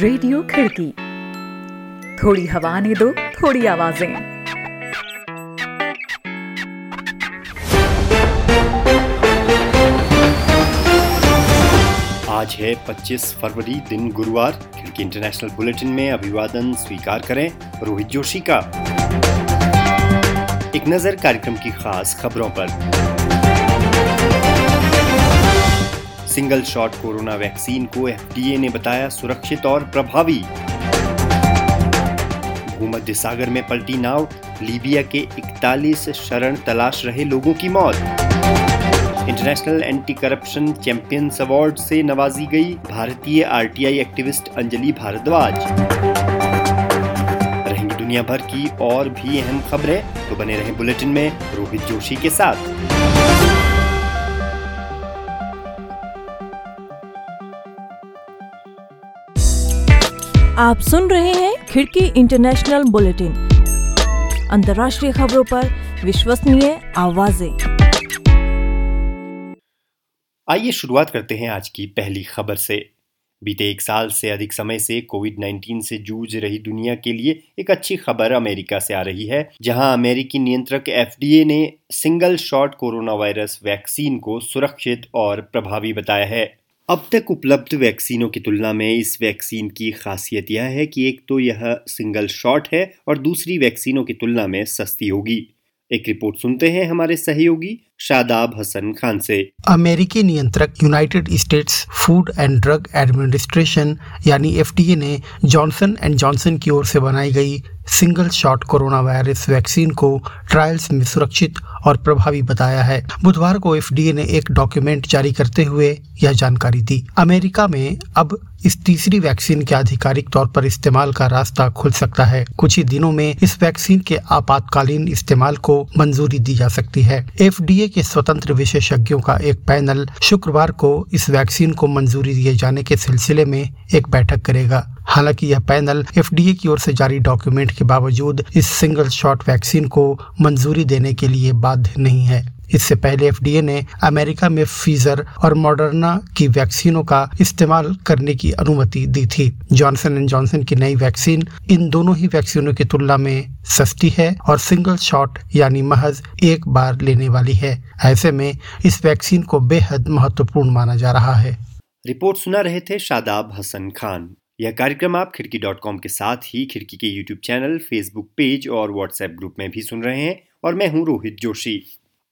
Radio खिड़की। थोड़ी हवा ने दो, थोड़ी आवाज़ें। आज है 25 फरवरी, दिन गुरुवार। खिड़की इंटरनेशनल बुलेटिन में अभिवादन स्वीकार करें रोहित जोशी का। एक नज़र कार्यक्रम की खास खबरों पर। सिंगल शॉट कोरोना वैक्सीन को एफडीए ने बताया सुरक्षित और प्रभावी। भूमध्य सागर में पलटी नाव, लीबिया के 41 शरण तलाश रहे लोगों की मौत। International anti corruption champions award से नवाजी गई भारतीय आरटीआई एक्टिविस्ट अंजलि भारद्वाज। रहेंगी दुनिया भर की और भी अहम खबरें तो बने रहे बुलेटिन में रोहित जोशी के साथ। आप सुन रहे हैं खिड़की इंटरनेशनल बुलेटिन। अंतर्राष्ट्रीय खबरों पर विश्वसनीय आवाज़ें। आइए शुरुआत करते हैं आज की पहली खबर से। बीते एक साल से अधिक समय से कोविड 19 से जूझ रही दुनिया के लिए एक अच्छी खबर अमेरिका से आ रही है, जहाँ अमेरिकी नियंत्रक एफडीए ने single shot corona virus vaccine को सुरक्षित और प्रभावी बताया है। अब तक उपलब्ध वैक्सीनों की तुलना में इस वैक्सीन की खासियत यह है कि एक तो यह सिंगल शॉट है और दूसरी वैक्सीनों की तुलना में सस्ती होगी। एक रिपोर्ट सुनते हैं हमारे सहयोगी शादाब हसन खान से। अमेरिकी नियंत्रक United States food and drug administration यानी एफडीए ने जॉनसन एंड जॉनसन की ओर से बनाई गई single shot corona virus vaccine को ट्रायल्स में सुरक्षित और प्रभावी बताया है। बुधवार को एफडीए ने एक डॉक्यूमेंट जारी करते हुए यह जानकारी दी। अमेरिका में अब इस तीसरी वैक्सीन के आधिकारिक तौर पर इस्तेमाल का रास्ता खुल सकता है। कुछ ही दिनों में इस वैक्सीन के आपातकालीन इस्तेमाल को मंजूरी दी जा सकती है। एफडीए के स्वतंत्र विशेषज्ञों का एक पैनल शुक्रवार को इस वैक्सीन को मंजूरी दिए जाने के सिलसिले में एक बैठक करेगा। हालाँकि यह पैनल एफडीए की ओर से जारी डॉक्यूमेंट के बावजूद इस सिंगल शॉट वैक्सीन को मंजूरी देने के लिए बाध्य नहीं है। इससे पहले एफडीए ने अमेरिका में फीजर और मॉडर्ना की वैक्सीनों का इस्तेमाल करने की अनुमति दी थी। जॉनसन एंड जॉनसन की नई वैक्सीन इन दोनों ही वैक्सीनों की तुलना में सस्ती है और सिंगल शॉट यानी महज एक बार लेने वाली है। ऐसे में इस वैक्सीन को बेहद महत्वपूर्ण माना जा रहा है। रिपोर्ट सुना रहे थे शादाब हसन खान। यह कार्यक्रम आप खिड़की डॉट कॉम के साथ ही खिड़की के यूट्यूब चैनल, फेसबुक पेज और व्हाट्सएप ग्रुप में भी सुन रहे हैं और मैं हूँ रोहित जोशी।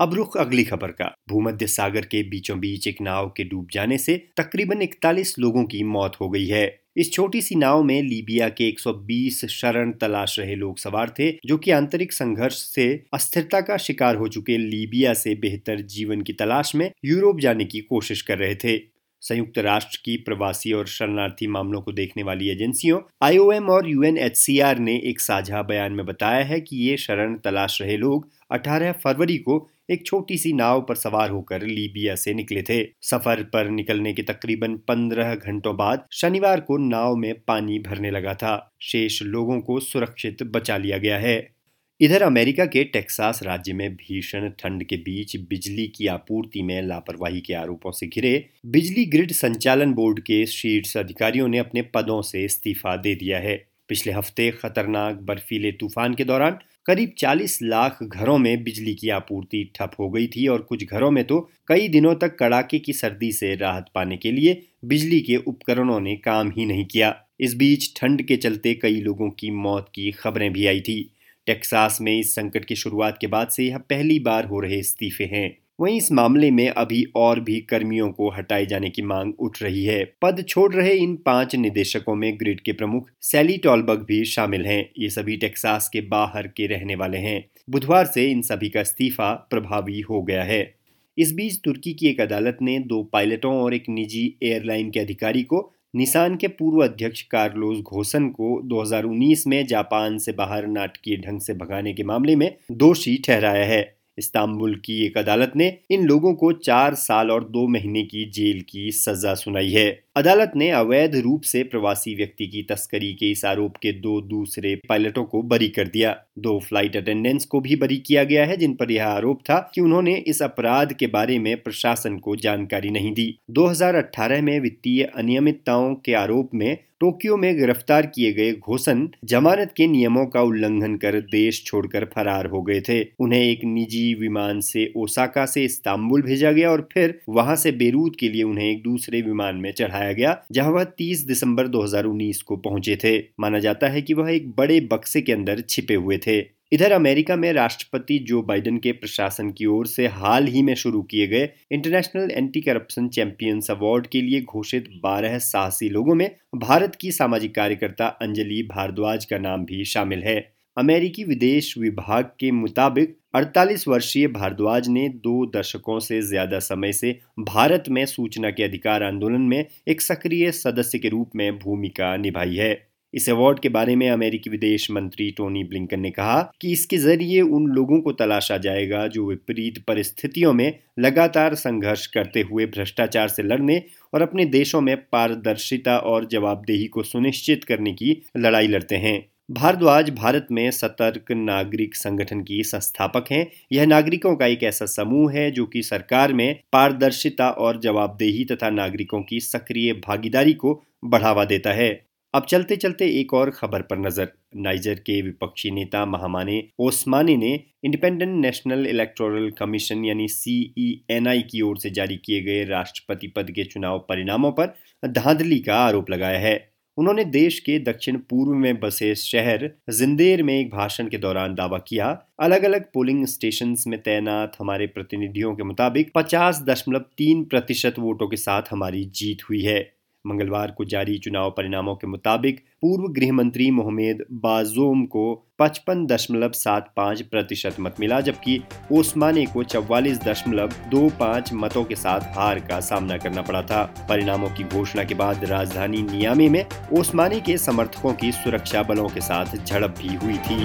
अब रुख अगली खबर का। भूमध्य सागर के बीचों बीच एक नाव के डूब जाने से तकरीबन 41 लोगों की मौत हो गई है। इस छोटी सी नाव में लीबिया के 120 शरण तलाश रहे लोग सवार थे, जो कि आंतरिक संघर्ष से अस्थिरता का शिकार हो चुके लीबिया से बेहतर जीवन की तलाश में यूरोप जाने की कोशिश कर रहे थे। संयुक्त राष्ट्र की प्रवासी और शरणार्थी मामलों को देखने वाली एजेंसियों, आईओएम और यूएनएचसीआर ने एक साझा बयान में बताया है कि ये शरण तलाश रहे लोग 18 फरवरी को एक छोटी सी नाव पर सवार होकर लीबिया से निकले थे। सफ़र पर निकलने के तकरीबन 15 घंटों बाद शनिवार को नाव में पानी भरने लगा था। शेष लोगों को सुरक्षित बचा लिया गया है। इधर अमेरिका के टेक्सास राज्य में भीषण ठंड के बीच बिजली की आपूर्ति में लापरवाही के आरोपों से घिरे, बिजली ग्रिड संचालन बोर्ड के शीर्ष अधिकारियों ने अपने पदों से इस्तीफा दे दिया है। पिछले हफ़्ते खतरनाक बर्फीले तूफ़ान के दौरान करीब 40 लाख घरों में बिजली की आपूर्ति ठप हो गई थी और कुछ घरों में तो कई दिनों तक कड़ाके की सर्दी से राहत पाने के लिए बिजली के उपकरणों ने काम ही नहीं किया। इस बीच ठंड के चलते कई लोगों की मौत की खबरें भी आई थी। टेक्सास में इस संकट की शुरुआत के बाद से यह पहली बार हो रहे इस्तीफे हैं। वहीं इस मामले में अभी और भी कर्मियों को हटाए जाने की मांग उठ रही है। पद छोड़ रहे इन पाँच निदेशकों में ग्रिड के प्रमुख सैली टॉलबर्ग भी शामिल हैं। ये सभी टेक्सास के बाहर के रहने वाले हैं। बुधवार से इन सभी का इस्तीफा प्रभावी हो गया है। इस बीच तुर्की की एक अदालत ने दो पायलटों और एक निजी एयरलाइन के अधिकारी को निसान के पूर्व अध्यक्ष कार्लोस घोसन को 2019 में जापान से बाहर नाटकीय ढंग से भगाने के मामले में दोषी ठहराया है। इस्तांबुल की एक अदालत ने इन लोगों को चार साल और दो महीने की जेल की सजा सुनाई है। अदालत ने अवैध रूप से प्रवासी व्यक्ति की तस्करी के इस आरोप के दो दूसरे पायलटों को बरी कर दिया। दो फ़्लाइट अटेंडेंट्स को भी बरी किया गया है, जिन पर यह आरोप था कि उन्होंने इस अपराध के बारे में प्रशासन को जानकारी नहीं दी। 2018 में वित्तीय अनियमितताओं के आरोप में टोक्यो में गिरफ़्तार किए गए घोषण जमानत के नियमों का उल्लंघन कर देश छोड़कर फरार हो गए थे। उन्हें एक निजी विमान से ओसाका से इस्तांबुल भेजा गया और फिर वहाँ से बेरूत के लिए उन्हें एक दूसरे विमान में चढ़ाया गया, जहाँ वह 30 दिसंबर 2019 को पहुँचे थे। माना जाता है कि वह एक बड़े बक्से के अंदर छिपे हुए थे। इधर अमेरिका में राष्ट्रपति जो बाइडेन के प्रशासन की ओर से हाल ही में शुरू किए गए international anti corruption champions award के लिए घोषित 12 साहसी लोगों में भारत की सामाजिक कार्यकर्ता अंजलि भारद्वाज का नाम भी शामिल है। अमेरिकी विदेश विभाग के मुताबिक 48 वर्षीय भारद्वाज ने दो दशकों से ज़्यादा समय से भारत में सूचना के अधिकार आंदोलन में एक सक्रिय सदस्य के रूप में भूमिका निभाई है। इस अवार्ड के बारे में अमेरिकी विदेश मंत्री टोनी ब्लिंकन ने कहा कि इसके ज़रिए उन लोगों को तलाशा जाएगा जो विपरीत परिस्थितियों में लगातार संघर्ष करते हुए भ्रष्टाचार से लड़ने और अपने देशों में पारदर्शिता और जवाबदेही को सुनिश्चित करने की लड़ाई लड़ते हैं। भारद्वाज भारत में सतर्क नागरिक संगठन की संस्थापक हैं। यह नागरिकों का एक ऐसा समूह है जो कि सरकार में पारदर्शिता और जवाबदेही तथा नागरिकों की सक्रिय भागीदारी को बढ़ावा देता है। अब चलते चलते एक और खबर पर नज़र। नाइजर के विपक्षी नेता महामाने ओस्मानी ने इंडिपेंडेंट नेशनल इलेक्टोरल कमीशन यानी सीईएनआई की ओर से जारी किए गए राष्ट्रपति पद के चुनाव परिणामों पर धांधली का आरोप लगाया है। उन्होंने देश के दक्षिण पूर्व में बसे शहर जिंदेर में एक भाषण के दौरान दावा किया अलग अलग पोलिंग स्टेशन में तैनात हमारे प्रतिनिधियों के मुताबिक पचास दशमलव तीन प्रतिशत वोटों के साथ हमारी जीत हुई है। मंगलवार को जारी चुनाव परिणामों के मुताबिक पूर्व गृह मंत्री मोहम्मद बाजोम को पचपन दशमलव सात पाँच प्रतिशत मत मिला, जबकि ओस्मानी को चौवालीस दशमलव दो पाँच मतों के साथ हार का सामना करना पड़ा था। परिणामों की घोषणा के बाद राजधानी नियामी में ओस्मानी के समर्थकों की सुरक्षा बलों के साथ झड़प भी हुई थी।